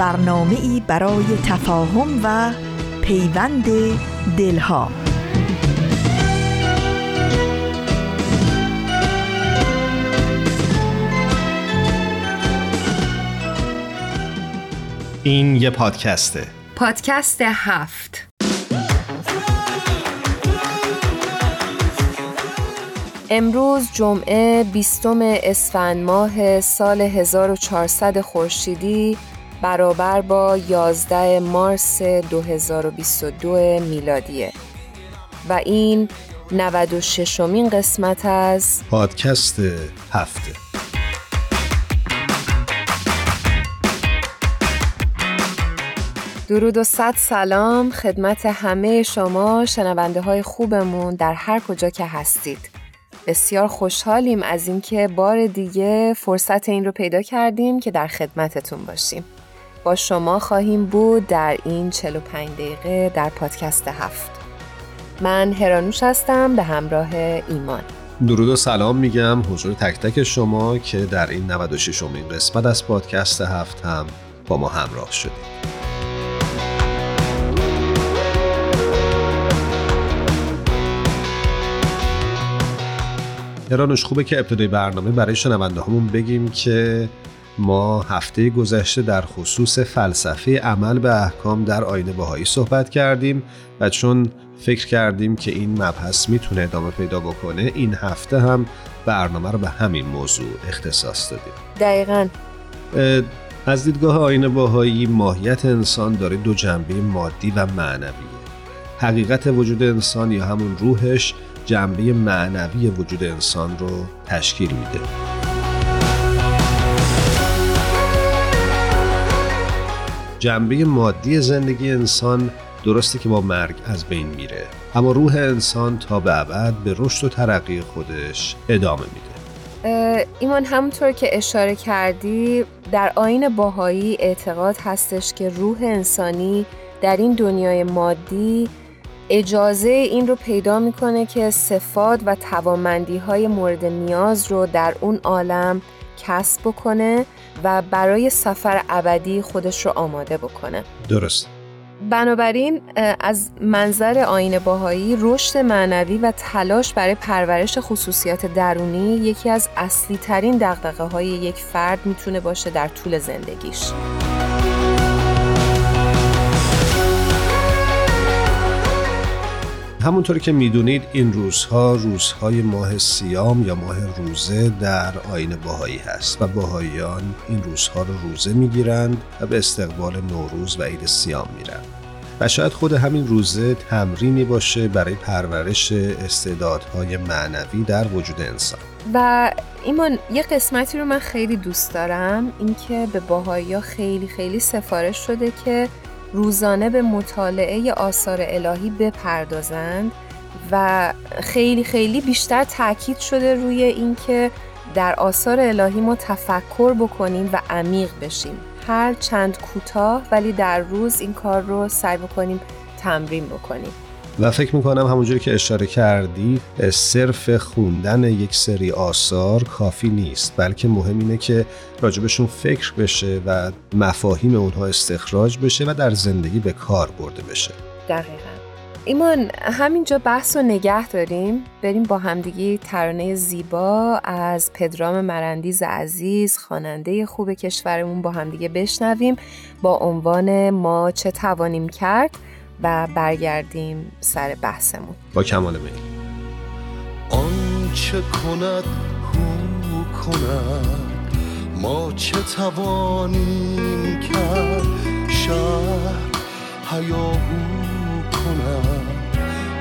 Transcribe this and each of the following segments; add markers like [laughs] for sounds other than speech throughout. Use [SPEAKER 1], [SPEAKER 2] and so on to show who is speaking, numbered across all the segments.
[SPEAKER 1] برنامه ای برای تفاهم و پیوند دلها.
[SPEAKER 2] این یه پادکسته.
[SPEAKER 3] پادکست هفت. امروز جمعه بیستم اسفند ماه سال 1400 خورشیدی. برابر با 11 مارس 2022 میلادیه. و این 96 مین قسمت از
[SPEAKER 2] پادکست هفته.
[SPEAKER 3] درود و صد سلام خدمت همه شما شنونده های خوبمون در هر کجا که هستید. بسیار خوشحالیم از اینکه بار دیگه فرصت این رو پیدا کردیم که در خدمتتون باشیم. با شما خواهیم بود در این 45 دقیقه در پادکست هفت. من هرانوش هستم به همراه ایمان.
[SPEAKER 2] درود و سلام میگم حضور تک تک شما که در این 96 امین قسمت از پادکست هفت هم با ما همراه شدید. هرانوش خوبه که ابتدای برنامه برای شنونده همون بگیم که ما هفته گذشته در خصوص فلسفه عمل به احکام در آینه باهایی صحبت کردیم و چون فکر کردیم که این مبحث می‌تونه ادامه پیدا بکنه این هفته هم برنامه رو به همین موضوع اختصاص دادیم.
[SPEAKER 3] دقیقا.
[SPEAKER 2] از دیدگاه آینه باهایی ماهیت انسان داره دو جنبه مادی و معنویه. حقیقت وجود انسان یا همون روحش جنبه معنوی وجود انسان رو تشکیل میده. جنبه مادی زندگی انسان درسته که با مرگ از بین میره. اما روح انسان تا به ابد به رشد و ترقی خودش ادامه میده.
[SPEAKER 3] ایمان همونطور که اشاره کردی در آین باهایی اعتقاد هستش که روح انسانی در این دنیای مادی اجازه این رو پیدا می‌کنه که صفات و توامندی های مورد نیاز رو در اون عالم کسب بکنه و برای سفر ابدی خودش رو آماده بکنه.
[SPEAKER 2] درست.
[SPEAKER 3] بنابراین از منظر آین باهایی رشد معنوی و تلاش برای پرورش خصوصیات درونی یکی از اصلی ترین دقدقه های یک فرد می‌تونه باشه در طول زندگیش.
[SPEAKER 2] همونطوری که می‌دونید این روزها روزهای ماه سیام یا ماه روزه در آین باهایی هست و باهاییان این روزها رو روزه می‌گیرند و به استقبال نوروز و عید سیام میرند و شاید خود همین روزه تمرینی باشه برای پرورش استعدادهای معنوی در وجود انسان.
[SPEAKER 3] و ایمان یه قسمتی رو من خیلی دوست دارم اینکه به باهایی خیلی خیلی سفارش شده که روزانه به مطالعه آثار الهی بپردازند و خیلی خیلی بیشتر تاکید شده روی اینکه در آثار الهی ما تفکر بکنیم و عمیق بشیم. هر چند کوتاه ولی در روز این کار رو سعی بکنیم تمرین بکنیم.
[SPEAKER 2] و فکر می‌کنم همونجوری که اشاره کردی صرف خوندن یک سری آثار کافی نیست. بلکه مهم اینه که راجبشون فکر بشه و مفاهیم اونها استخراج بشه و در زندگی به کار برده بشه.
[SPEAKER 3] دقیقا. ایمان همینجا بحث و نگه داریم. بریم با همدیگی ترانه زیبا از پدرام مرندیز عزیز خواننده خوب کشورمون با همدیگه بشنویم با عنوان ما چه توانیم کرد. و برگردیم سر بحثمون.
[SPEAKER 2] با کمال میل
[SPEAKER 4] آنچه کند هو کند ما چه توانیم کرد؟ شهر هیاهو کند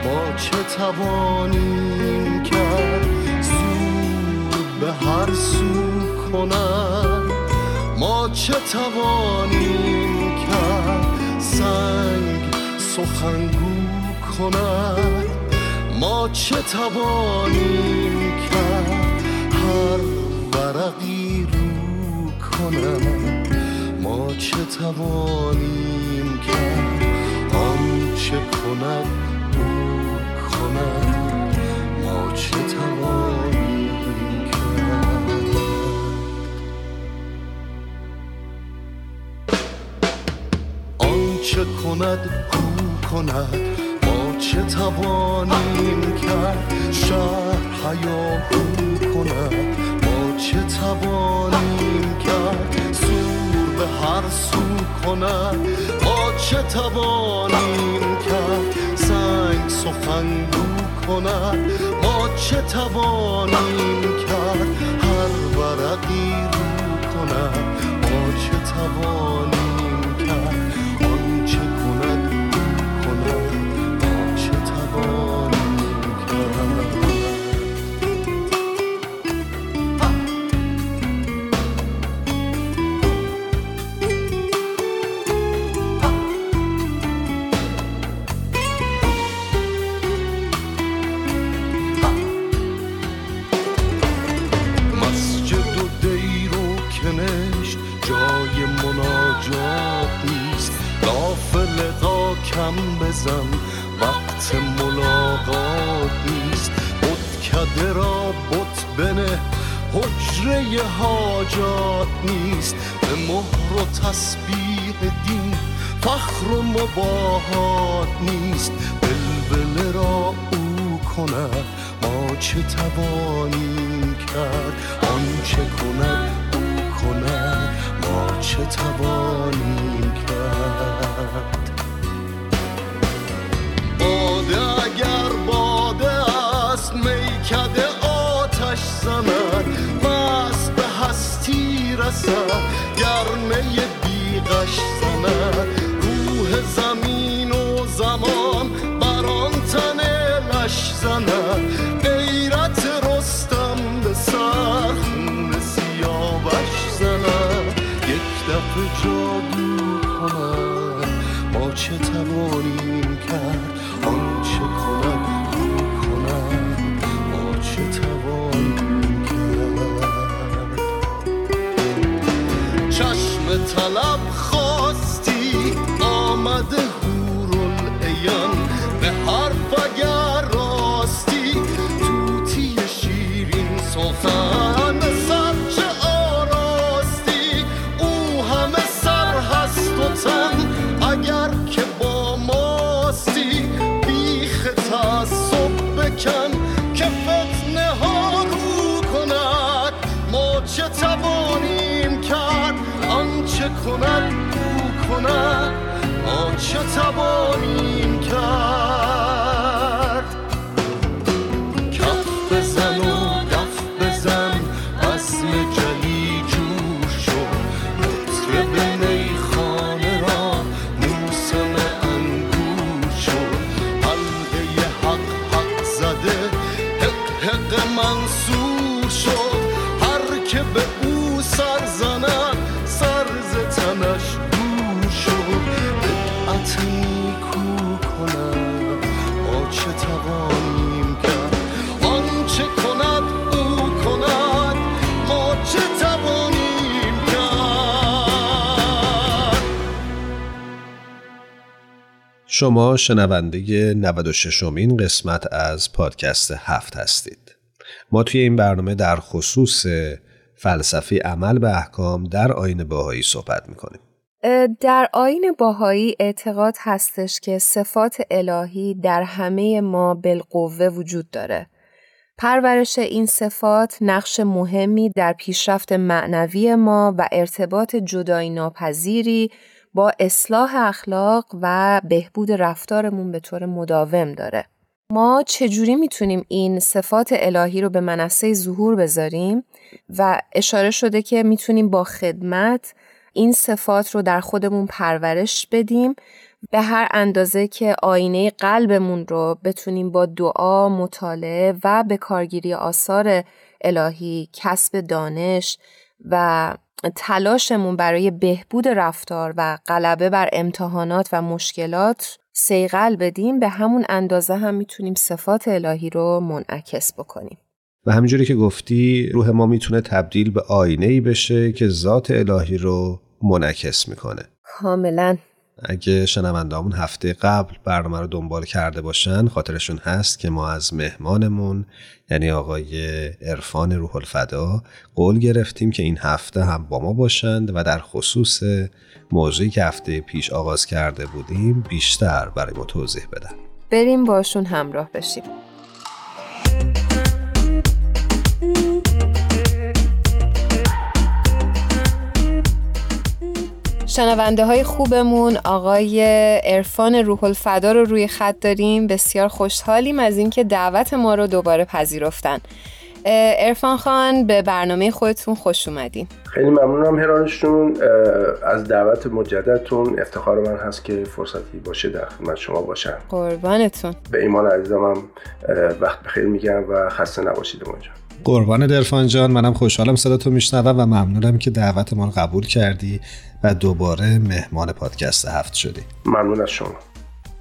[SPEAKER 4] ما چه توانیم کرد؟ زود به هر سو کند ما چه توانیم کرد؟ سنگ سخنگو کند. ما چه توانیم کرد؟ هر ورقی رو کند ما چه توانیم کرد؟ آنچه کند او کند. ما چه توانیم کرد؟ آنچه کند او کند چه توانیم کرد شهر هیاهو کند؟ ما چه توانیم کرد سور به هر سو کند؟ ما چه توانیم کرد سنگ سخنگو کند؟ ما چه توانیم کرد هر ورقی رو کند؟ ما چه توانیم حاجات نیست. به مهر و تسبیح دین فخر و مباهات نیست. بلبل را او کند ما چه توانیم کرد؟ آنچه کند ما
[SPEAKER 2] شما شنونده 96 امین قسمت از پادکست هفت هستید. ما توی این برنامه در خصوص فلسفه عمل به احکام در آین باهایی صحبت می‌کنیم.
[SPEAKER 3] در آین باهایی اعتقاد هستش که صفات الهی در همه ما بالقوه وجود داره. پرورش این صفات نقش مهمی در پیشرفت معنوی ما و ارتباط جدایی ناپذیری با اصلاح اخلاق و بهبود رفتارمون به طور مداوم داره. ما چجوری می‌تونیم این صفات الهی رو به منصه ظهور بذاریم و اشاره شده که می‌تونیم با خدمت این صفات رو در خودمون پرورش بدیم به هر اندازه که آینه قلبمون رو بتونیم با دعا، مطالعه و به کارگیری آثار الهی کسب دانش و تلاشمون برای بهبود رفتار و غلبه بر امتحانات و مشکلات سیقل بدیم به همون اندازه هم می‌تونیم صفات الهی رو منعکس بکنیم.
[SPEAKER 2] و همینجوری که گفتی روح ما می‌تونه تبدیل به آینه ای بشه که ذات الهی رو منعکس می‌کنه.
[SPEAKER 3] کاملا.
[SPEAKER 2] اگه شنوندامون هفته قبل برنامه رو دنبال کرده باشن خاطرشون هست که ما از مهمانمون یعنی آقای عرفان روح الفدا قول گرفتیم که این هفته هم با ما باشند و در خصوص موضوعی که هفته پیش آغاز کرده بودیم بیشتر برای ما توضیح بدن.
[SPEAKER 3] بریم باشون همراه بشیم. شنونده های خوبمون. آقای عرفان روح الفدا رو روی خط داریم. بسیار خوشحالیم از اینکه دعوت ما رو دوباره پذیرفتن. ارفان خان به برنامه خودتون خوش اومدین.
[SPEAKER 5] خیلی ممنونم هرانشون. از دعوت مجددتون افتخار من هست که فرصتی باشه در خدمت شما باشم.
[SPEAKER 3] قربانتون.
[SPEAKER 5] به ایمان عزیزم هم وقت بخیر میگم و خسته نباشید. اونجا
[SPEAKER 2] قربان درفان جان منم خوشحالم صداتو میشنوم و ممنونم که دعوت ما رو قبول کردی و دوباره مهمان پادکست هفت شدی
[SPEAKER 5] ممنون از شما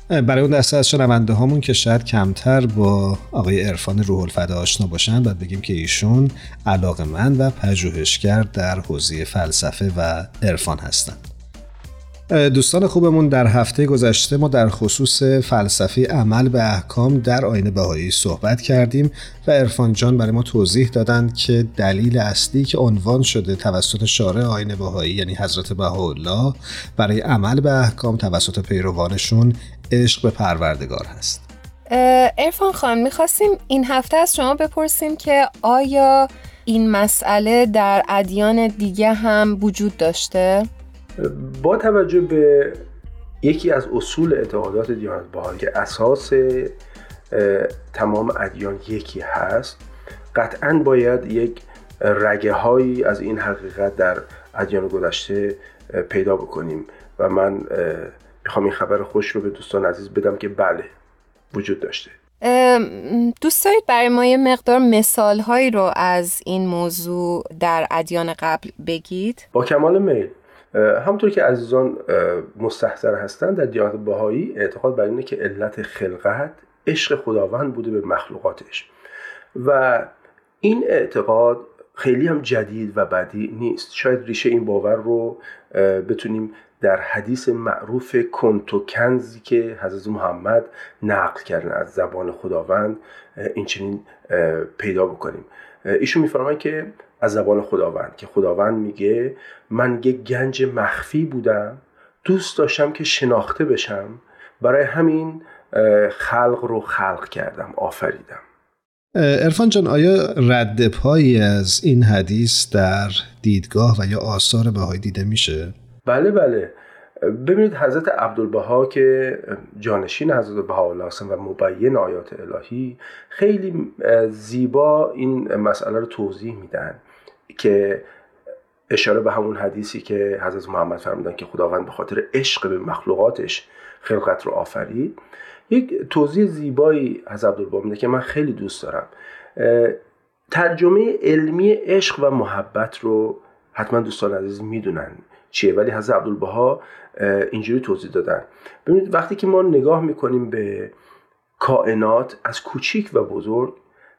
[SPEAKER 2] برای اون دسته از شنونده هامون که شاید کمتر با آقای عرفان روح الفدا آشنا باشن باید بگیم که ایشون علاقه من و پژوهشگر در حوزه فلسفه و عرفان هستند. دوستان خوبمون در هفته گذشته ما در خصوص فلسفه عمل به احکام در آین بهایی صحبت کردیم و ارفان جان برای ما توضیح دادند که دلیل اصلی که عنوان شده توسط شارع آین بهایی یعنی حضرت بهاءالله برای عمل به احکام توسط پیروانشون عشق به پروردگار هست
[SPEAKER 3] ارفان خان می‌خواستیم این هفته از شما بپرسیم که آیا این مسئله در ادیان دیگه هم وجود داشته؟
[SPEAKER 5] با توجه به یکی از اصول اعتقادات دیانت بهایی که اساس تمام ادیان یکی هست قطعا باید یک رگه هایی از این حقیقت در ادیان گذشته پیدا بکنیم و من می‌خوام این خبر خوش رو به دوستان عزیز بدم که بله وجود داشته
[SPEAKER 3] دوست دارید برای ما یه مقدار مثال هایی رو از این موضوع در ادیان قبل بگید؟
[SPEAKER 5] با کمال میل همونطور که عزیزان مستحضر هستند در دیانت بهایی اعتقاد بر اینه که علت خلقت عشق خداوند بوده به مخلوقاتش. و این اعتقاد خیلی هم جدید و بدی نیست. شاید ریشه این باور رو بتونیم در حدیث معروف کنتو کنزی که حضرت محمد نقل کردن از زبان خداوند این چنین پیدا بکنیم. ایشون میفرمایند که از زبان خداوند که خداوند میگه من یه گنج مخفی بودم دوست داشتم که شناخته بشم برای همین خلق رو خلق کردم آفریدم.
[SPEAKER 2] ارفان جان آیا رد پایی از این حدیث در دیدگاه و یا آثار بهایی دیده میشه؟
[SPEAKER 5] بله بله. ببینید حضرت عبدالبها که جانشین حضرت بهاءالله هستن و مبین آیات الهی خیلی زیبا این مسئله رو توضیح میدن. که اشاره به همون حدیثی که حضرت محمد فرمودن که خداوند به خاطر عشق به مخلوقاتش خلقت رو آفرید. یک توضیح زیبایی از عبدالبها میده که من خیلی دوست دارم. ترجمه علمی عشق و محبت رو حتما دوستان عزیز می‌دونن چیه ولی حضرت عبدالبها اینجوری توضیح دادن. ببینید وقتی که ما نگاه می‌کنیم به کائنات از کوچیک و بزرگ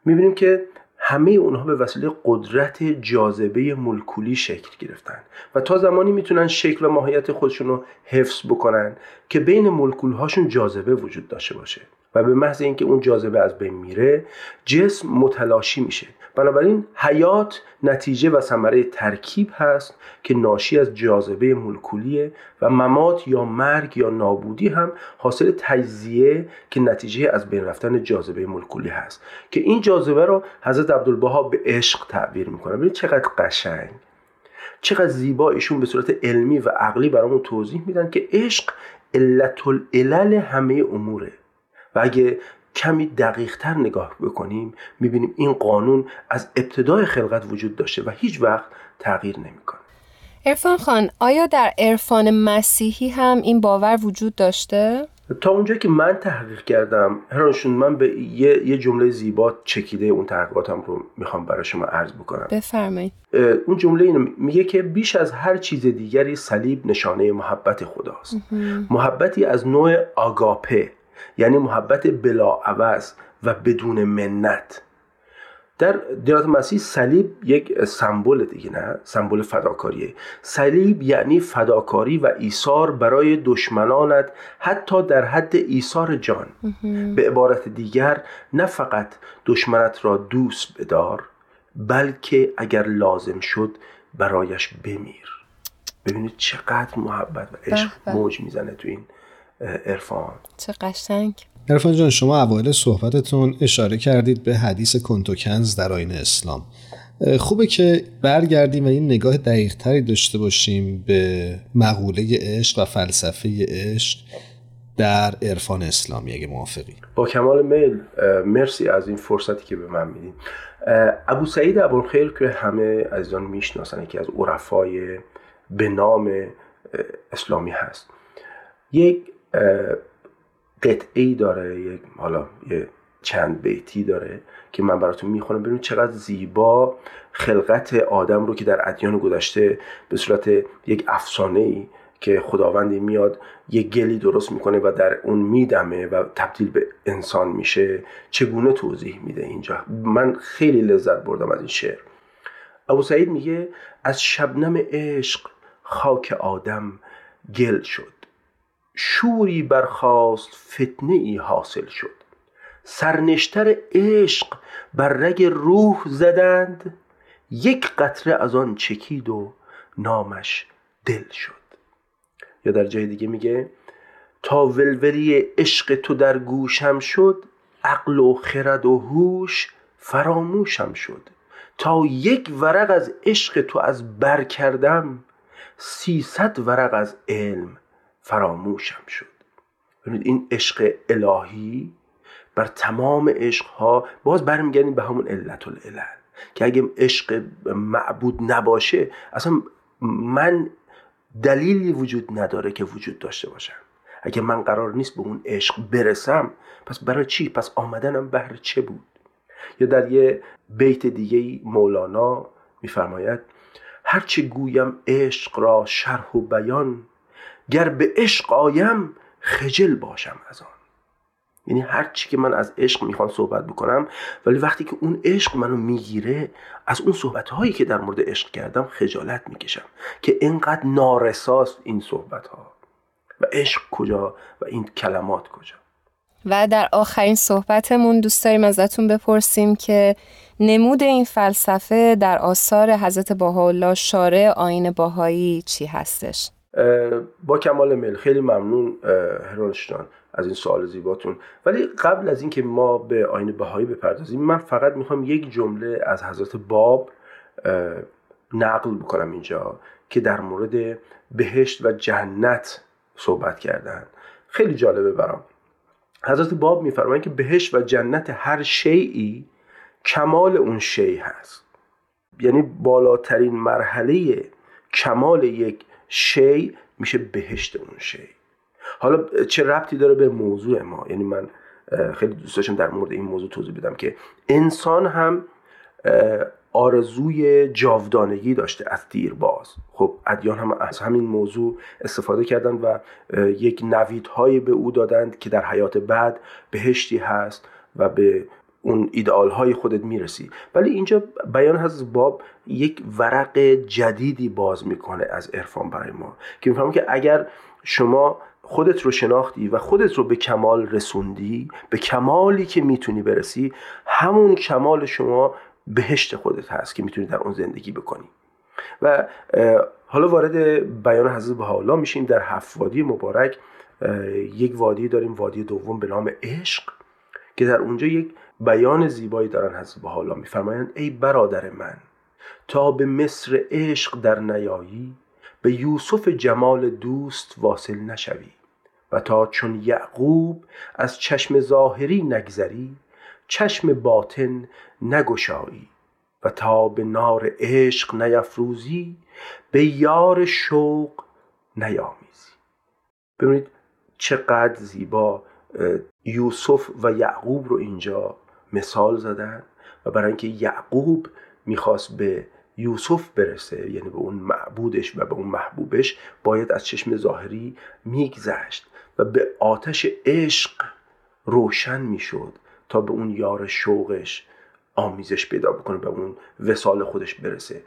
[SPEAKER 5] می‌بینیم که همه اونها به وسیله قدرت جاذبه ملکولی شکل گرفتن و تا زمانی می‌تونن شکل و ماهیت خودشون رو حفظ بکنن که بین ملکول هاشون جاذبه وجود داشته باشه. و به محض اینکه اون جاذبه از بین میره جسم متلاشی میشه. بنابراین حیات نتیجه و ثمره ترکیب هست که ناشی از جاذبه ملکولیه و ممات یا مرگ یا نابودی هم حاصل تجزیه که نتیجه از بین رفتن جاذبه ملکولی هست. که این جاذبه رو حضرت عبدالبها به عشق تعبیر می‌کنه. ببینید چقدر قشنگ. چقدر زیبا ایشون به صورت علمی و عقلی برامون توضیح میدن که عشق علت العلل همه اموره. و اگه کمی دقیق تر نگاه بکنیم می‌بینیم این قانون از ابتدای خلقت وجود داشته و هیچ وقت تغییر نمی‌کنه.
[SPEAKER 3] ارفان خان آیا در عرفان مسیحی هم این باور وجود داشته؟
[SPEAKER 5] تا اونجا که من تحقیق کردم هرانشون من به یه, یه جمله زیبا چکیده اون تحقیقاتم رو می‌خوام برای شما عرض بکنم.
[SPEAKER 3] بفرمایید.
[SPEAKER 5] اون جمله اینو میگه که بیش از هر چیز دیگری صلیب نشانه محبت خداست. محبتی از نوع آگاپه یعنی محبت بلاعوض و بدون منت. در دیانت مسیح صلیب یک سمبل دیگه نه سمبل فداکاریه. صلیب یعنی فداکاری و ایثار برای دشمنانت حتی در حد ایثار جان. به عبارت دیگر نه فقط دشمنت را دوست بدار بلکه اگر لازم شد برایش بمیر. ببینید چقدر محبت و عشق موج می‌زنه تو این عرفان.
[SPEAKER 3] چه قشنگ.
[SPEAKER 2] عرفان جان شما اوایل صحبتتون اشاره کردید به حدیث کنتوکنز در آین اسلام. خوبه که برگردیم و این نگاه دقیق تری داشته باشیم به مقوله عشق و فلسفه عشق در عرفان اسلامی اگه موافقی.
[SPEAKER 5] با کمال میل مرسی از این فرصتی که به من میدین. ابو سعید ابوالخیر که همه عزیزان می‌شناسن یکی از عرفای به نام اسلامی هست. یک قطعه ای داره یک حالا یه چند بیتی داره که من براتون می‌خونم ببینید چقدر زیبا خلقت آدم رو که در ادیان گذشته به صورت یک افسانه ای که خداوندی میاد یک گلی درست می‌کنه و در اون میدمه و تبدیل به انسان میشه. چگونه توضیح میده اینجا؟ من خیلی لذت بردم از این شعر. ابو سعید میگه از شبنم عشق خاک آدم گل شد. شوری برخاست فتنه ای حاصل شد. سرنشتر عشق بر رگ روح زدند یک قطره از آن چکید و نامش دل شد. یا در جای دیگه میگه تا ولولی عشق تو در گوشم شد عقل و خرد و هوش فراموشم شد. تا یک ورق از عشق تو از بر کردم سیصد ورق از علم فراموشم شد ببینید این عشق الهی بر تمام عشق ها باز برمیگردیم به همون علت العلل که اگه عشق معبود نباشه اصلا من دلیلی وجود نداره که وجود داشته باشم اگه من قرار نیست به اون عشق برسم پس برای چی؟ پس آمدنم بهر چه بود؟ یا در یه بیت دیگه مولانا میفرماید هرچه گویم عشق را شرح و بیان گر به عشق آیم خجل باشم از آن. یعنی هر چی که من از عشق می‌خوام صحبت بکنم ولی وقتی که اون عشق منو می‌گیره از اون صحبت هایی که در مورد عشق کردم خجالت می‌کشم که اینقدر نارساست این صحبت ها و عشق کجا و این کلمات کجا؟
[SPEAKER 3] و در آخرین صحبتمون دوست داریم ازتون بپرسیم که نمود این فلسفه در آثار حضرت بهاءالله شارع آین باهایی چی هستش؟
[SPEAKER 5] با کمال میل. خیلی ممنون هرانشتان از این سوال زیباتون. ولی قبل از اینکه ما به آین بهایی بپردازیم من فقط می‌خوام یک جمله از حضرت باب نقل بکنم اینجا که در مورد بهشت و جنت صحبت کردن. خیلی جالبه برام. حضرت باب میفرمایند که بهشت و جنت هر شیعی کمال اون شی هست. یعنی بالاترین مرحله کمال یک شی میشه بهشت اون شی. حالا چه ربطی داره به موضوع ما؟ یعنی من خیلی دوست داشتم در مورد این موضوع توضیح بدم که انسان هم آرزوی جاودانگی داشته از دیرباز. خب ادیان هم از همین موضوع استفاده کردن و یک نویدهایی به او دادند که در حیات بعد بهشتی هست و به اون ایدئال های خودت می‌رسی. ولی اینجا بیان از باب یک ورق جدیدی باز می‌کنه از عرفان برای ما که می‌فهمم که اگر شما خودت رو شناختی و خودت رو به کمال رسوندی به کمالی که می‌تونی برسی همون کمال شما بهشت خودت هست که می‌تونی در اون زندگی بکنی. و حالا وارد بیان حضرت بهاءالله میشیم. در هفت وادی مبارک یک وادی داریم وادی دوم به نام عشق که در اونجا یک بیان زیبایی دارن حضرت بهاءالله میفرمایند ای برادر من تا به مصر عشق در نیایی به یوسف جمال دوست واصل نشوی و تا چون یعقوب از چشم ظاهری نگذری چشم باطن نگشایی و تا به نار عشق نیفروزی به یار شوق نیامیزی. ببینید چقدر زیبا یوسف و یعقوب رو اینجا مثال زدن و برای اینکه یعقوب می‌خواست به یوسف برسه یعنی به اون معبودش و به اون محبوبش باید از چشم ظاهری میگذشت و به آتش عشق روشن می‌شد تا به اون یار شوقش آمیزش پیدا بکنه به اون وسال خودش برسه.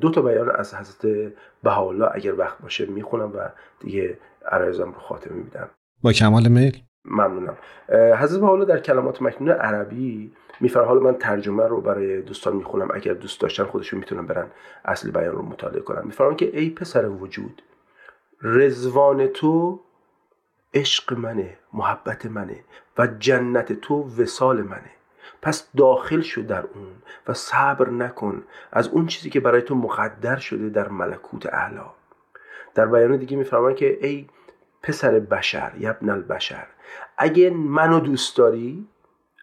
[SPEAKER 5] دو تا بیان از حضرت بهاءالله اگر وقت باشه می‌خونم و دیگه عرایزم رو خاتمه میدم.
[SPEAKER 2] با کمال میل.
[SPEAKER 5] ممنونم. حضرت بهاءالله در کلمات مکنون عربی میفر حالا من ترجمه رو برای دوستان می‌خونم اگر دوست داشتن خودشون می‌تونن برن اصل بیان رو مطالعه کنن. میفرمان که ای پسر وجود رزوان تو عشق منه محبت منه و جنت تو وسال منه. پس داخل شو در اون و صبر نکن از اون چیزی که برای تو مقدر شده در ملکوت اعلا در بیان دیگه میفرمان که ای پسر بشر یبن البشر اگه منو دوست داری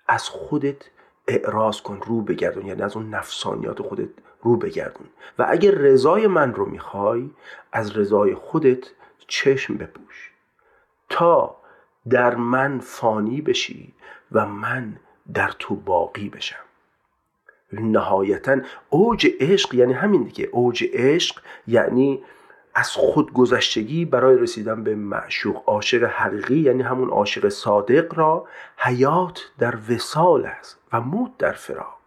[SPEAKER 5] از خودت اعراض کن رو بگردون. یعنی از اون نفسانیات خودت رو بگردون. و اگه رضای من رو می‌خوای از رضای خودت چشم بپوش. تا در من فانی بشی و من در تو باقی بشم. نهایتا اوج عشق یعنی همین دیگه. اوج عشق یعنی از خود گذشتگی برای رسیدن به معشوق عاشق حقیقی یعنی همون عاشق صادق را حیات در وسال است و موت در فراق.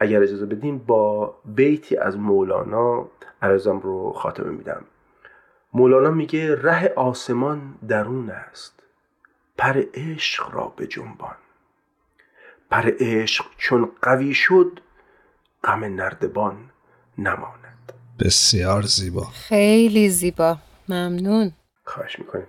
[SPEAKER 5] اگر اجازه بدین با بیتی از مولانا عرضم رو خاتمه میدم. مولانا میگه ره آسمان درون است پر عشق را به جنبان. پر عشق چون قوی شد غم نردبان نماند.
[SPEAKER 2] بسیار زیبا.
[SPEAKER 3] خیلی زیبا. ممنون.
[SPEAKER 5] خواهش می‌کنیم.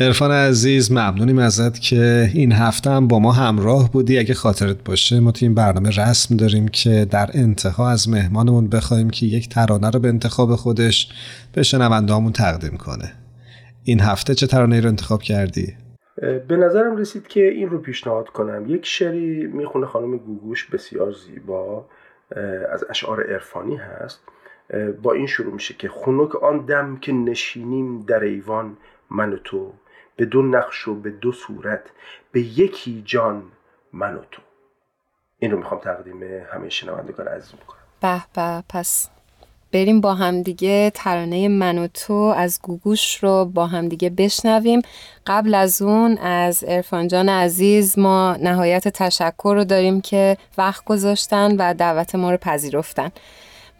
[SPEAKER 2] ارفان عزیز ممنونیم ازت که این هفته هم با ما همراه بودی. اگه خاطرت باشه ما تو این برنامه رسم داریم که در انتها از مهمانمون بخوایم که یک ترانه رو به انتخاب خودش به شنوندهامون تقدیم کنه. این هفته چه ترانه رو انتخاب کردی؟
[SPEAKER 5] به نظرم رسید که این رو پیشنهاد کنم. یک شعری می‌خونه خانم گوگوش بسیار زیبا از اشعار عرفانی هست. با این شروع میشه که خنک آن دم که نشینیم در ایوان من و تو. به دو نقش و به دو صورت به یکی جان من و تو. این رو می‌خوام تقدیم همه شنوندگان عزیز می‌کنم
[SPEAKER 3] به به پس بریم با همدیگه ترانه من و تو از گوگوش رو با همدیگه بشنویم. قبل از اون از ارفان جان عزیز ما نهایت تشکر رو داریم که وقت گذاشتن و دعوت ما رو پذیرفتن.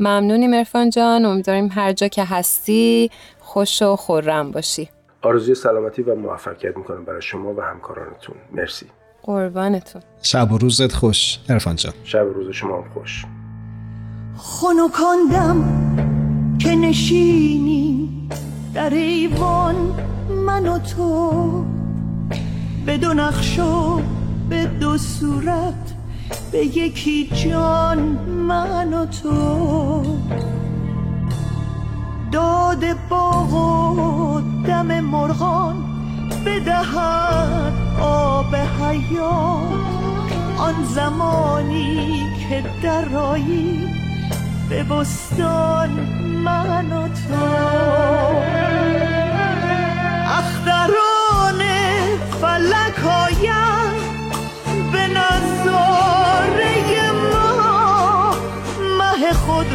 [SPEAKER 3] ممنونیم ارفان جان. امیدواریم هر جا که هستی خوش و خورم باشی.
[SPEAKER 5] آرزوی سلامتی و موفقیت می‌کنم برای شما و همکارانتون. مرسی.
[SPEAKER 3] قربانتون.
[SPEAKER 2] شب و روزت خوش ارفان جان.
[SPEAKER 5] شب و روز شما هم خوش.
[SPEAKER 6] خنکاندم که نشینی در ایوان من و تو به دو نقش و به دو صورت به یکی جان من و تو. داد باغ و دم مرغان بدهد آب حیات. آن زمانی که درایی به بستان من و تو. اختران فلک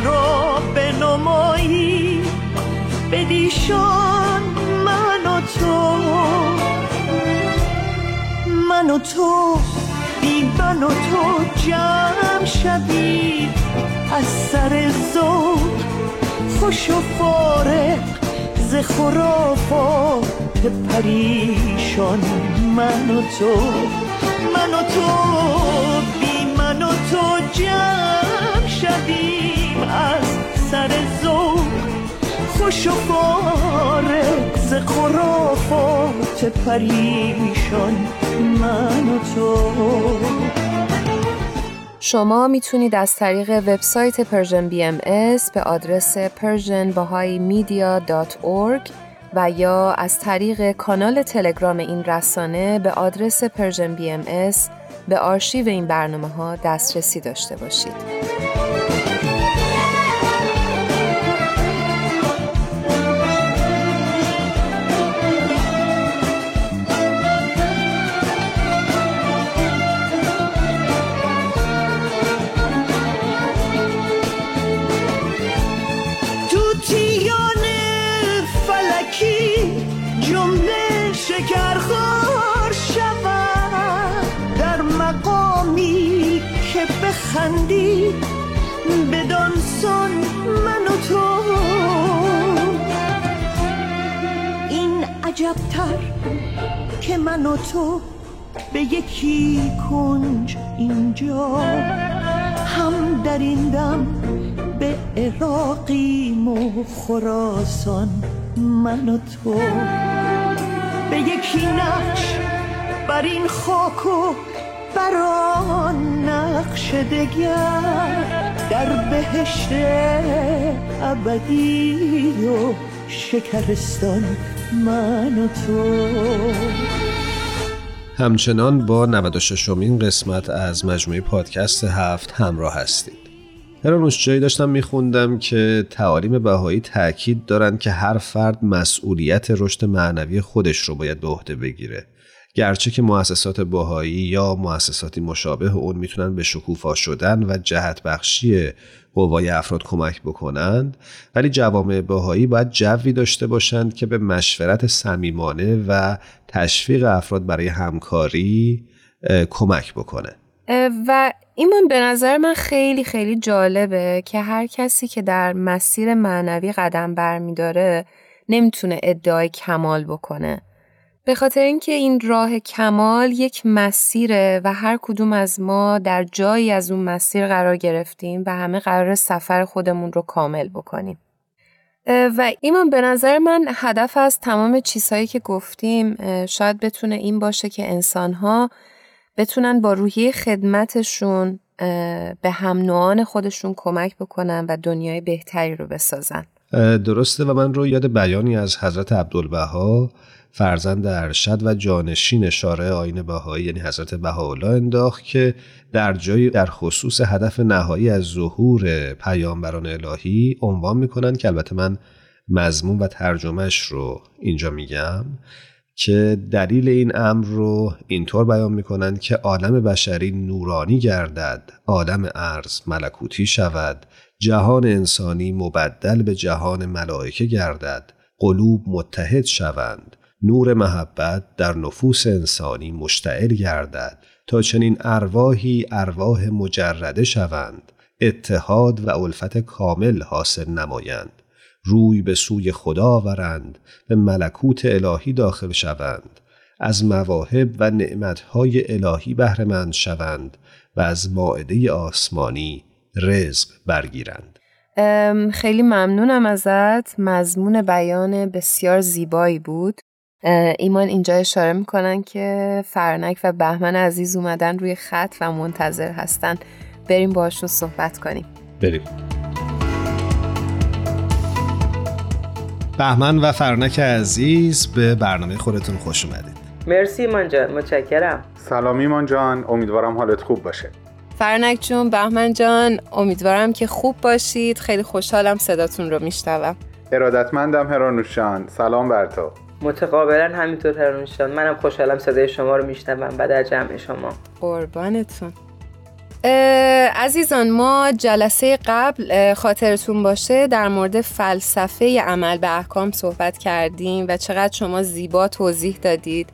[SPEAKER 6] خود را به نمایی بدیشان من و تو. من و تو بی من و تو جمع شوید از سر زود خوش و فارق ز خرافات پریشان. من و تو من و تو بی من و تو جمع از سر ذوق خوش و فارغ ز خرافات پریشان من و تو
[SPEAKER 3] شما می‌تونید از طریق وبسایت Persian BMS به آدرس persianbahaimedia.org و یا از طریق کانال تلگرام این رسانه به آدرس Persian BMS به آرشیو این برنامه ها دسترسی داشته باشید.
[SPEAKER 6] بدان سن من و تو این عجبتر که من و تو به یکی کنج اینجا. هم در این دم به عراقیم و خراسان من و تو. به یکی نقش بر این خاک و بر آن نقش دگر در بهشت ابدی و شکرستان من و تو.
[SPEAKER 2] همچنان با 96 امین قسمت از مجموعه پادکست هفت همراه هستید. هرانوش جایی داشتم میخوندم که تعالیم بهایی تاکید دارند که هر فرد مسئولیت رشد معنوی خودش رو باید به عهده بگیره. گرچه که مؤسسات باهایی یا مؤسساتی مشابه اون می‌تونن به شکوفا شدن و جهت بخشی قوای افراد کمک بکنند ولی جوامع باهایی باید جوی داشته باشند که به مشورت صمیمانه و تشویق افراد برای همکاری کمک بکنه.
[SPEAKER 3] و ایمان به نظر من خیلی خیلی جالبه که هر کسی که در مسیر معنوی قدم برمیداره نمی‌تونه ادعای کمال بکنه. به خاطر اینکه این راه کمال یک مسیره و هر کدوم از ما در جایی از اون مسیر قرار گرفتیم و همه قرار سفر خودمون رو کامل بکنیم. و ایمان به نظر من هدف از تمام چیزهایی که گفتیم شاید بتونه این باشه که انسانها بتونن با روحیه خدمتشون به هم نوعان خودشون کمک بکنن و دنیای بهتری رو بسازن.
[SPEAKER 2] درسته و من رو یاد بیانی از حضرت عبدالبها فرزند ارشد و جانشین شارع آین بهایی یعنی حضرت بهاءالله انداخت که در جایی در خصوص هدف نهایی از ظهور پیامبران الهی عنوان می‌کنن که البته من مضمون و ترجمهش رو اینجا میگم که دلیل این امر رو اینطور بیان می‌کنند که عالم بشری نورانی گردد عالم ارز ملکوتی شود جهان انسانی مبدل به جهان ملائکه گردد قلوب متحد شوند. نور محبت در نفوس انسانی مشتعل گردد تا چنین ارواحی ارواح مجرده شوند اتحاد و الفت کامل حاصل نمایند روی به سوی خدا آورند به ملکوت الهی داخل شوند از مواهب و نعمتهای الهی بهرهمند شوند و از مائده آسمانی رزق برگیرند.
[SPEAKER 3] خیلی ممنونم ازت. مضمون بیان بسیار زیبایی بود. ایمان اینجا اشاره می‌کنن که فرنک و بهمن عزیز اومدن روی خط و منتظر هستن بریم باشون صحبت کنیم.
[SPEAKER 2] بریم. بهمن و فرنک عزیز به برنامه خودتون خوش اومدید.
[SPEAKER 7] مرسی ایمان جان متشکرم.
[SPEAKER 8] سلام ایمان جان امیدوارم حالت خوب باشه.
[SPEAKER 3] فرنک جون بهمن جان امیدوارم که خوب باشید. خیلی خوشحالم صداتون رو میشنوم.
[SPEAKER 8] ارادتمندم هرانوشان. سلام بر تو.
[SPEAKER 7] متقابلا همینطور هرانوشان منم خوشحالم صدای شما رو میشنوم و در جمع شما.
[SPEAKER 3] قربانتون. عزیزان ما جلسه قبل خاطرتون باشه در مورد فلسفه عمل به احکام صحبت کردیم و چقدر شما زیبا توضیح دادید.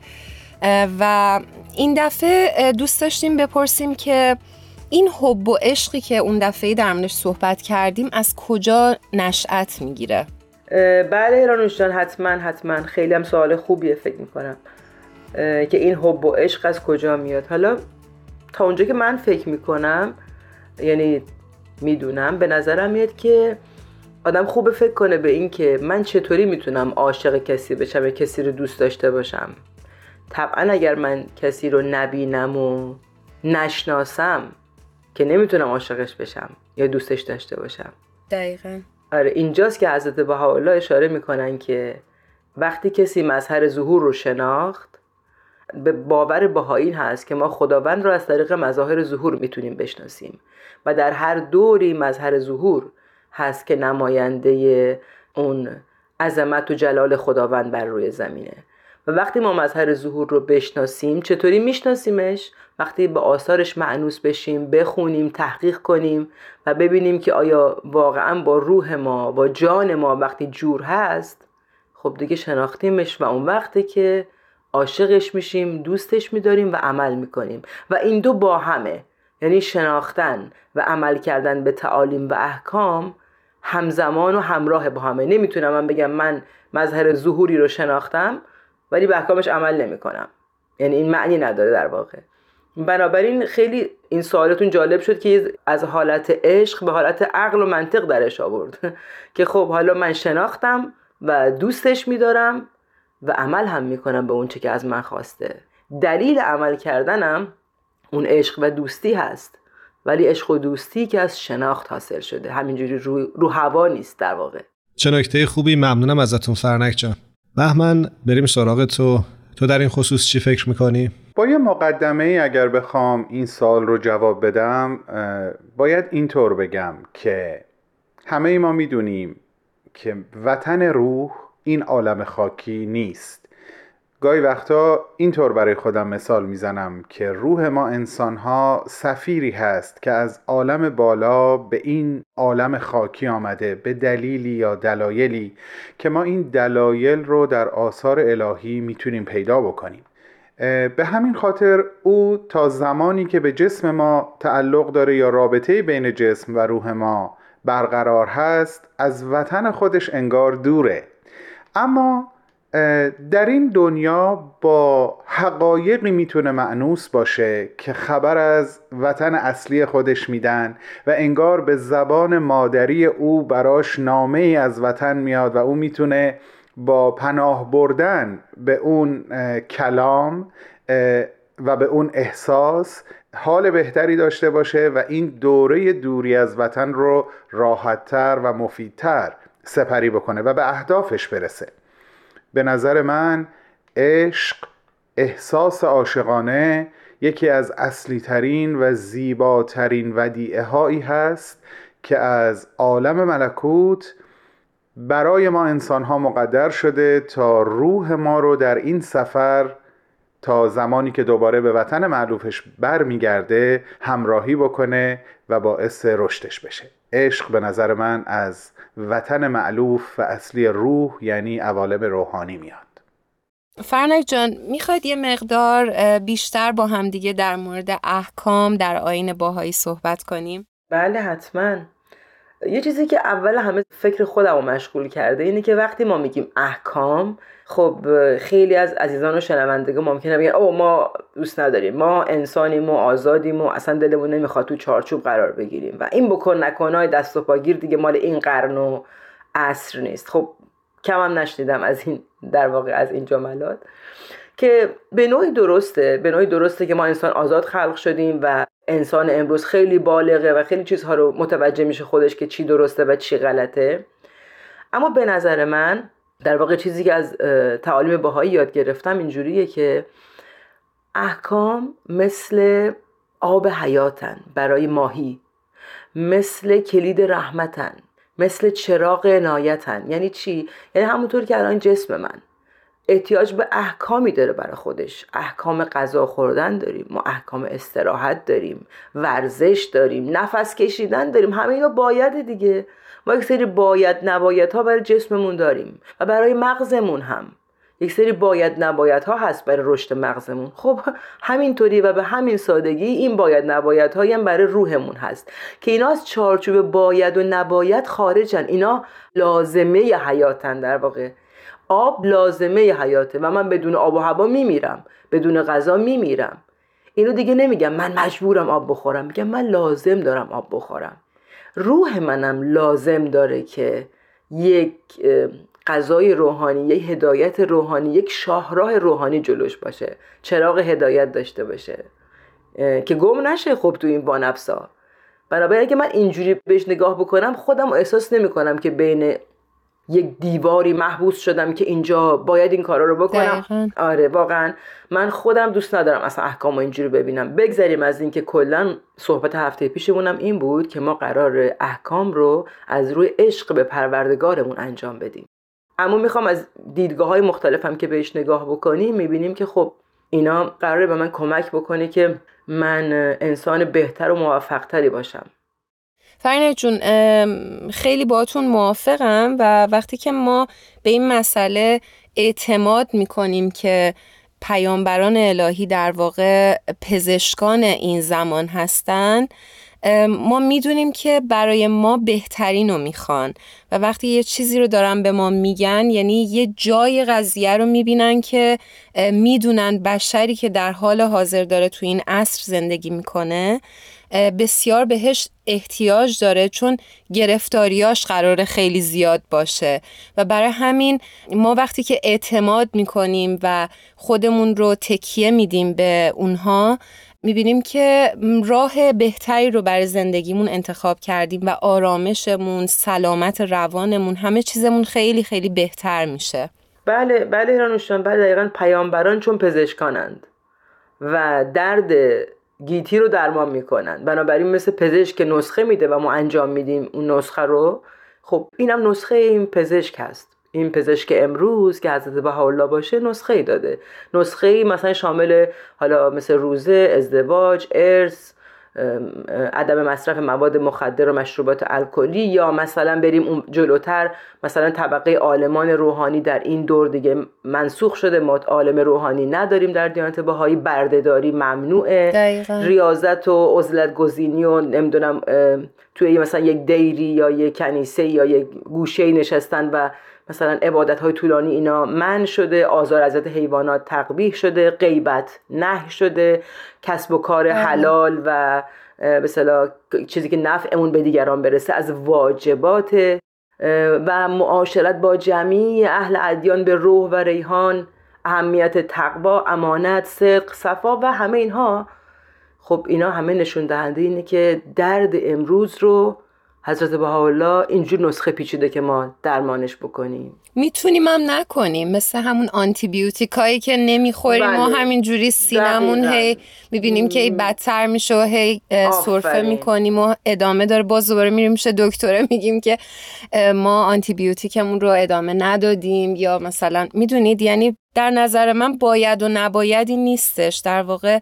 [SPEAKER 3] و این دفعه دوست داشتیم بپرسیم که این حب و عشقی که اون دفعه در صحبت کردیم از کجا نشأت می‌گیره؟
[SPEAKER 7] بله ایرانوش جان حتما حتما. خیلی هم سوال خوبیه فکر می‌کنم. که این حب و عشق از کجا میاد؟ حالا تا اونجا که من فکر می‌کنم یعنی می‌دونم به نظرم میاد که آدم خوب فکر کنه به این که من چطوری می‌تونم عاشق کسی بشم یا کسی رو دوست داشته باشم. طبعا اگر من کسی رو نبینم و نشناسم که نمی‌تونم عاشقش بشم یا دوستش داشته باشم.
[SPEAKER 3] دقیقا.
[SPEAKER 7] آره اینجاست که حضرت بهاءالله اشاره می‌کنن که وقتی کسی مظهر ظهور رو شناخت به باور بهایی هست که ما خداوند رو از طریق مظاهر ظهور می‌تونیم بشناسیم. و در هر دوری مظهر ظهور هست که نماینده اون عظمت و جلال خداوند بر روی زمینه. و وقتی ما مظهر ظهور رو بشناسیم چطوری میشناسیمش؟ وقتی به آثارش معنوس بشیم بخونیم تحقیق کنیم و ببینیم که آیا واقعا با روح ما با جان ما وقتی جور هست خب دیگه شناختیمش و اون وقتی که عاشقش میشیم دوستش میداریم و عمل می‌کنیم. و این دو با همه یعنی شناختن و عمل کردن به تعالیم و احکام همزمان و همراه با همه. نمی‌تونم من بگم من مظهر ظهوری رو شناختم ولی به احکامش عمل نمی‌کنم. یعنی این معنی نداره در واقع. بنابراین خیلی این سوالتون جالب شد که از حالت عشق به حالت عقل و منطق درش آورد. [laughs] که خب حالا من شناختم و دوستش میدارم و عمل هم می‌کنم به اون چه که از من خواسته. دلیل عمل کردنم اون عشق و دوستی هست. ولی عشق و دوستی که از شناخت حاصل شده. همینجوری رو, رو هوا نیست در واقع.
[SPEAKER 2] چه نکته خوبی؟ ممنونم ازتون فرنک جان. بهمن بریم سراغ تو. تو در این خصوص چی فکر می‌کنی؟
[SPEAKER 8] با یه مقدمه ای اگر بخوام این سال رو جواب بدم باید اینطور بگم که همه ای ما می‌دونیم که وطن روح این عالم خاکی نیست. گاهی وقتا اینطور برای خودم مثال می‌زنم که روح ما انسان ها سفیری هست که از عالم بالا به این عالم خاکی آمده به دلیلی یا دلایلی که ما این دلایل رو در آثار الهی می‌تونیم پیدا بکنیم. به همین خاطر او تا زمانی که به جسم ما تعلق داره یا رابطه بین جسم و روح ما برقرار هست از وطن خودش انگار دوره. اما در این دنیا با حقایقی می‌تونه معنوس باشه که خبر از وطن اصلی خودش میدن و انگار به زبان مادری او براش نامه ای از وطن میاد و او می‌تونه با پناه بردن به اون کلام و به اون احساس حال بهتری داشته باشه و این دوره دوری از وطن رو راحتتر و مفیدتر سپری بکنه و به اهدافش برسه. به نظر من عشق احساس عاشقانه یکی از اصلی ترین و زیباترین ودیعه هایی هست که از عالم ملکوت برای ما انسان ها مقدر شده تا روح ما رو در این سفر تا زمانی که دوباره به وطن معلوفش برمیگرده همراهی بکنه و باعث رشدش بشه. عشق به نظر من از وطن معلوف و اصلی روح یعنی عوالم روحانی میاد.
[SPEAKER 3] فرنک جان می‌خواید یه مقدار بیشتر با هم دیگه در مورد احکام در آین باهایی صحبت کنیم؟
[SPEAKER 7] بله حتما. یه چیزی که اول همه فکر خودم رو مشغول کرده اینه که وقتی ما میگیم احکام خب خیلی از عزیزان و شنوندگان ممکنه بگن او ما دوست نداریم. ما انسانیم و آزادیم و اصلا دلمون نمی‌خواد تو چارچوب قرار بگیریم. و این بکن نکنای دست و پاگیر دیگه مال این قرن و عصر نیست. خب کمم نشنیدم از این در واقع از این جملات. که به نوعی درسته به نوعی درسته که ما انسان آزاد خلق شدیم و انسان امروز خیلی بالغه و خیلی چیزها رو متوجه میشه خودش که چی درسته و چی غلطه. اما به نظر من در واقع چیزی که از تعالیم باهایی یاد گرفتم اینجوریه که احکام مثل آب حیاتن برای ماهی مثل کلید رحمتن مثل چراغ عنایتن یعنی چی؟ یعنی همونطور که الان جسم من. احتیاج به احکامی داره برای خودش. احکام غذا خوردن داریم ما احکام استراحت داریم ورزش داریم نفس کشیدن داریم. همه اینا باید دیگه. ما یک سری باید نباید ها برای جسممون داریم و برای مغزمون هم. یک سری باید نباید ها هست برای رشد مغزمون. خب همینطوری و به همین سادگی این باید نباید هم برای روحمون هست که اینا از چارچوب باید و نباید خارجن. اینا لازمه حیاتن در واقع. آب لازمه حیاته و من بدون آب و هوا میمیرم بدون غذا میمیرم. اینو دیگه نمیگم من مجبورم آب بخورم میگم من لازم دارم آب بخورم. روح منم لازم داره که یک غذای روحانی یک هدایت روحانی یک شاهراه روحانی جلوش باشه چراغ هدایت داشته باشه. که گم نشه خب تو این بانفسا. بنابراین اگه من اینجوری بهش نگاه بکنم خودم احساس نمی کنم که بین یک دیواری محبوس شدم که اینجا باید این کارا رو بکنم. آره واقعا. من خودم دوست ندارم اصلا احکام اینجوری ببینم. بگذریم از اینکه کلا صحبت هفته پیشمونم این بود که ما قرار احکام رو از روی عشق به پروردگارمون انجام بدیم. اما می‌خوام از دیدگاه های مختلفم که بهش نگاه بکنیم می‌بینیم که خب اینا قراره به من کمک بکنه که من انسان بهتر و موفقتری باشم.
[SPEAKER 3] فرینه جون خیلی باتون موافقم و وقتی که ما به این مسئله اعتماد می‌کنیم که پیامبران الهی در واقع پزشکان این زمان هستن ما می‌دونیم که برای ما بهترین رو می‌خوان و وقتی یه چیزی رو دارن به ما میگن یعنی یه جای قضیه رو می‌بینن که می‌دونن بشری که در حال حاضر داره تو این عصر زندگی می‌کنه. بسیار بهش احتیاج داره چون گرفتاریاش قرار خیلی زیاد باشه. و برای همین ما وقتی که اعتماد می‌کنیم و خودمون رو تکیه میدیم به اونها می‌بینیم که راه بهتری رو برای زندگیمون انتخاب کردیم و آرامشمون، سلامت روانمون، همه چیزمون خیلی خیلی بهتر میشه.
[SPEAKER 7] بله بله ایرانوشان بله دقیقا پیامبران چون پزشکانند. و درد گیتی رو درمان می‌کنن. بنابراین مثل پزشک که نسخه میده و ما انجام میدیم اون نسخه رو خب اینم نسخه این پزشک هست. این پزشک امروز که حضرت بهاءالله باشه نسخه ای داده. نسخه ای مثلا شامل حالا مثل روزه ازدواج ارث عدم مصرف مواد مخدر و مشروبات الکلی یا مثلا بریم اون جلوتر مثلا طبقه عالمان روحانی در این دور دیگه منسوخ شده. ما عالم روحانی نداریم در دیانت بهایی. بردهداری ممنوعه.
[SPEAKER 3] دقیقا.
[SPEAKER 7] ریاضت و عزلت گزینی و نمی‌دونم توی مثلا یک دیری یا یک کنیسه یا یک گوشه نشستن و مثلا عبادت های طولانی اینا من شده آزار ازت حیوانات تقبیح شده غیبت نه شده کسب و کار
[SPEAKER 3] بله.
[SPEAKER 7] حلال و مثلا چیزی که نفعمون به دیگران برسه از واجبات و معاشرت با جمعی اهل ادیان به روح و ریحان اهمیت تقوا امانت صدق صفا و همه اینها خب اینا همه نشون دهنده اینه که درد امروز رو حضرت بهاءالله اینجور نسخه پیچیده که ما درمانش بکنیم
[SPEAKER 3] می‌تونیم هم نکنیم مثل همون آنتی بیوتیکایی که نمی‌خوریم
[SPEAKER 7] بله.
[SPEAKER 3] ما همینجوری سینمون. هی می‌بینیم که ای بدتر میشه و هی سرفه. می‌کنیم و ادامه داره باز دوباره میریم میشه دکتره میگیم که ما آنتی بیوتیکمون رو ادامه ندادیم یا مثلا می‌دونید یعنی در نظر من باید و نبایدی نیستش. در واقع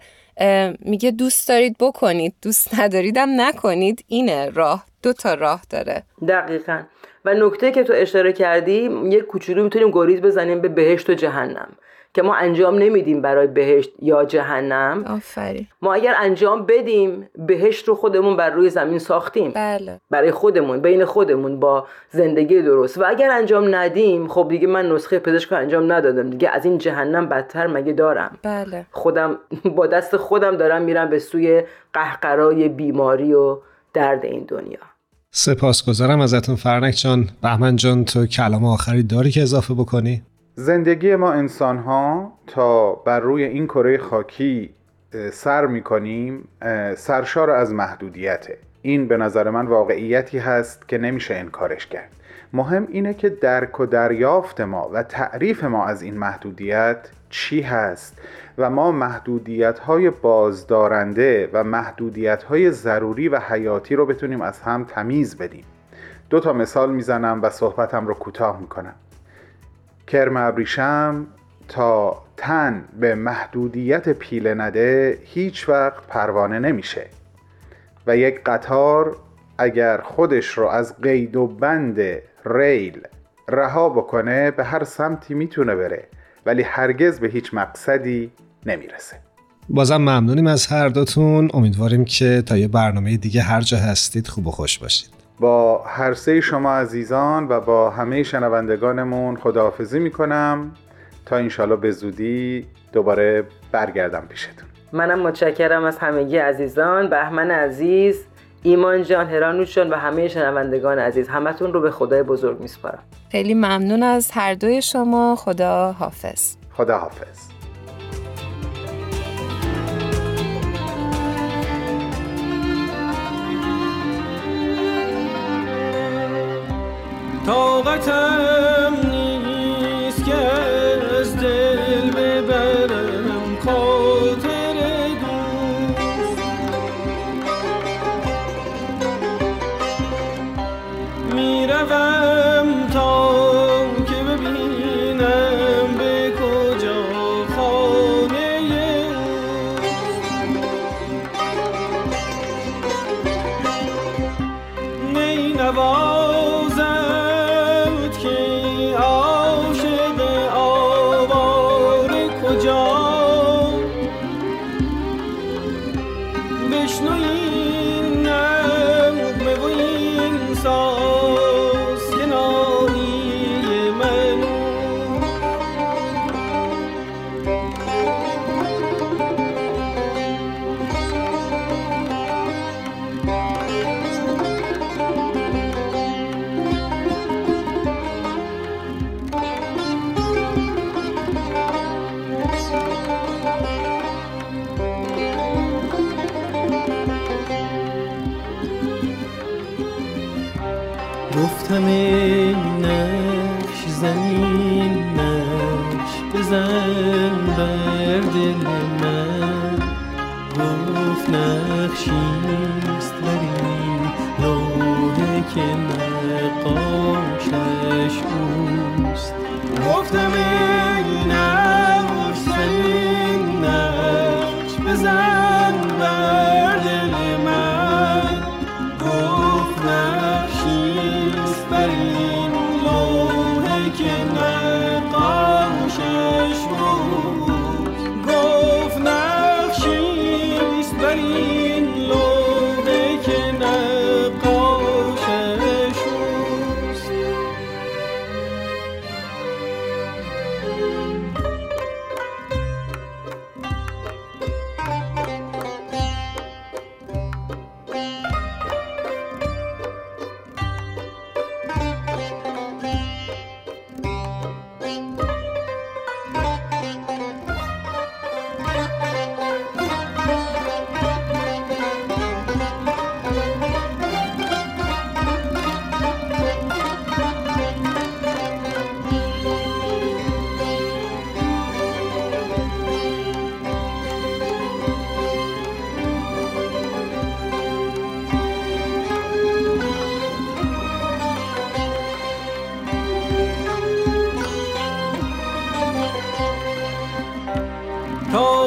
[SPEAKER 3] میگه دوست دارید بکنید دوست نداریدم نکنید. اینه راه دو تا راه داره.
[SPEAKER 7] دقیقا. و نکته که تو اشاره کردی یک کوچولو می‌تونیم گریز بزنیم به بهشت و جهنم. که ما انجام نمیدیم برای بهشت یا جهنم.
[SPEAKER 3] آفرین.
[SPEAKER 7] ما اگر انجام بدیم بهشت رو خودمون بر روی زمین ساختیم.
[SPEAKER 3] بله.
[SPEAKER 7] برای خودمون بین خودمون با زندگی درست. و اگر انجام ندیم خب دیگه من نسخه پزشک رو انجام ندادم. دیگه از این جهنم بدتر مگه دارم؟
[SPEAKER 3] بله.
[SPEAKER 7] خودم با دست خودم دارم میرم به سوی قهقرای بیماری و درد این دنیا.
[SPEAKER 2] سپاسگزارم ازتون فرنک جان. بهمن جان تو کلام آخری داری که اضافه بکنی؟
[SPEAKER 8] زندگی ما انسان ها تا بر روی این کره خاکی سر می‌کنیم سرشار از محدودیته. این به نظر من واقعیتی هست که نمیشه انکارش کرد. مهم اینه که درک و دریافت ما و تعریف ما از این محدودیت چی هست و ما محدودیت های بازدارنده و محدودیت های ضروری و حیاتی رو بتونیم از هم تمیز بدیم. دو تا مثال می‌زنم و صحبتم رو کوتاه می‌کنم. کرم ابریشم تا تن به محدودیت پیله نده هیچ وقت پروانه نمیشه. و یک قطار اگر خودش رو از قید و بند ریل رها بکنه به هر سمتی می‌تونه بره ولی هرگز به هیچ مقصدی نمی‌رسه.
[SPEAKER 2] بازم ممنونیم از هر دوتون. امیدواریم که تا یه برنامه دیگه هر جا هستید خوب و خوش باشید.
[SPEAKER 8] با هر سه شما عزیزان و با همه شنوندگانمون خداحافظی می‌کنم. تا انشالله به زودی دوباره برگردم پیشتون.
[SPEAKER 7] منم متشکرم از همگی عزیزان. بهمن عزیز ایمان جان هرانوش جان و همه شنوندگان عزیز همتون رو به خدای بزرگ میسپارم.
[SPEAKER 3] خیلی ممنون از هر دوی شما. خدا حافظ.
[SPEAKER 8] خدا حافظ.
[SPEAKER 9] زمین نقش بزن بر دل من. گفت نقشیست بر این لوحه که نقاشش اوست. گفتم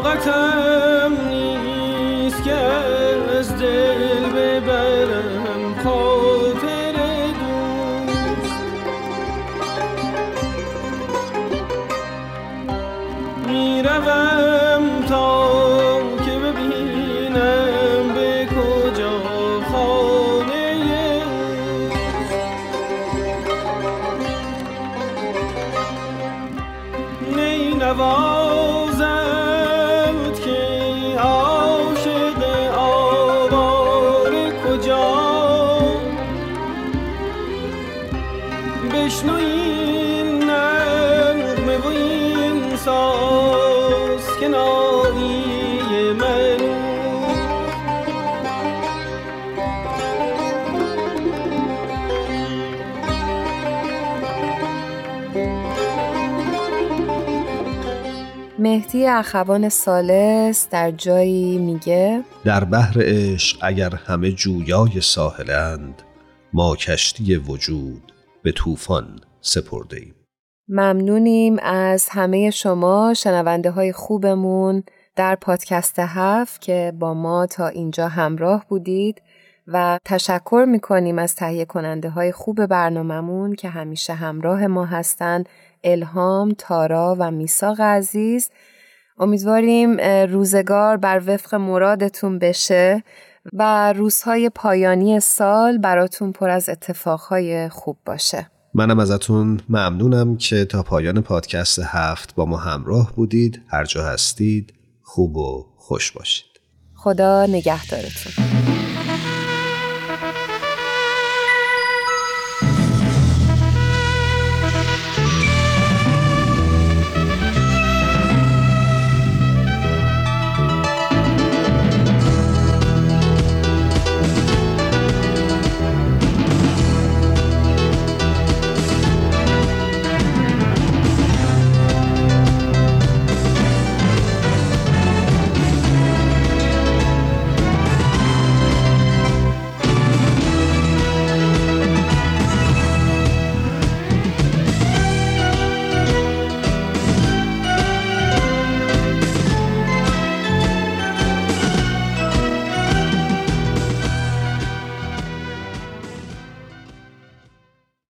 [SPEAKER 9] طاقتم نیست
[SPEAKER 3] مهدی اخوان سالس در جایی میگه
[SPEAKER 2] در بحر عشق اگر همه جویای ساحلند ما کشتی وجود به طوفان سپرده ایم.
[SPEAKER 3] ممنونیم از همه شما شنونده های خوبمون در پادکست هفت که با ما تا اینجا همراه بودید و تشکر می‌کنیم از تهیه کننده های خوب برنامهمون که همیشه همراه ما هستند الهام، تارا و میساق عزیز. امیدواریم روزگار بر وفق مرادتون بشه و روزهای پایانی سال براتون پر از اتفاقهای خوب باشه.
[SPEAKER 2] منم ازتون ممنونم که تا پایان پادکست هفت با ما همراه بودید. هر جا هستید خوب و خوش باشید.
[SPEAKER 3] خدا نگهدارتون.